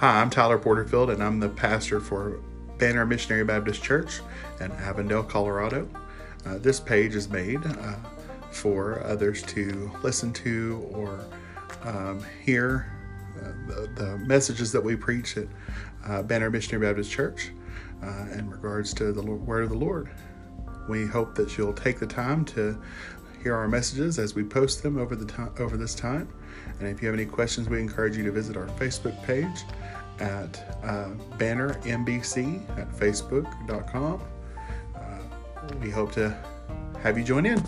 Hi, I'm Tyler Porterfield, and I'm the pastor for Banner Missionary Baptist Church in Avondale, Colorado. Uh, this page is made uh, for others to listen to or um, hear uh, the, the, messages that we preach at uh, Banner Missionary Baptist Church uh, in regards to the Word of the Lord. We hope that you'll take the time to hear our messages as we post them over the time over this time. And if you have any questions, we encourage you to visit our Facebook page at uh, at facebook.com. Uh, we hope to have you join in.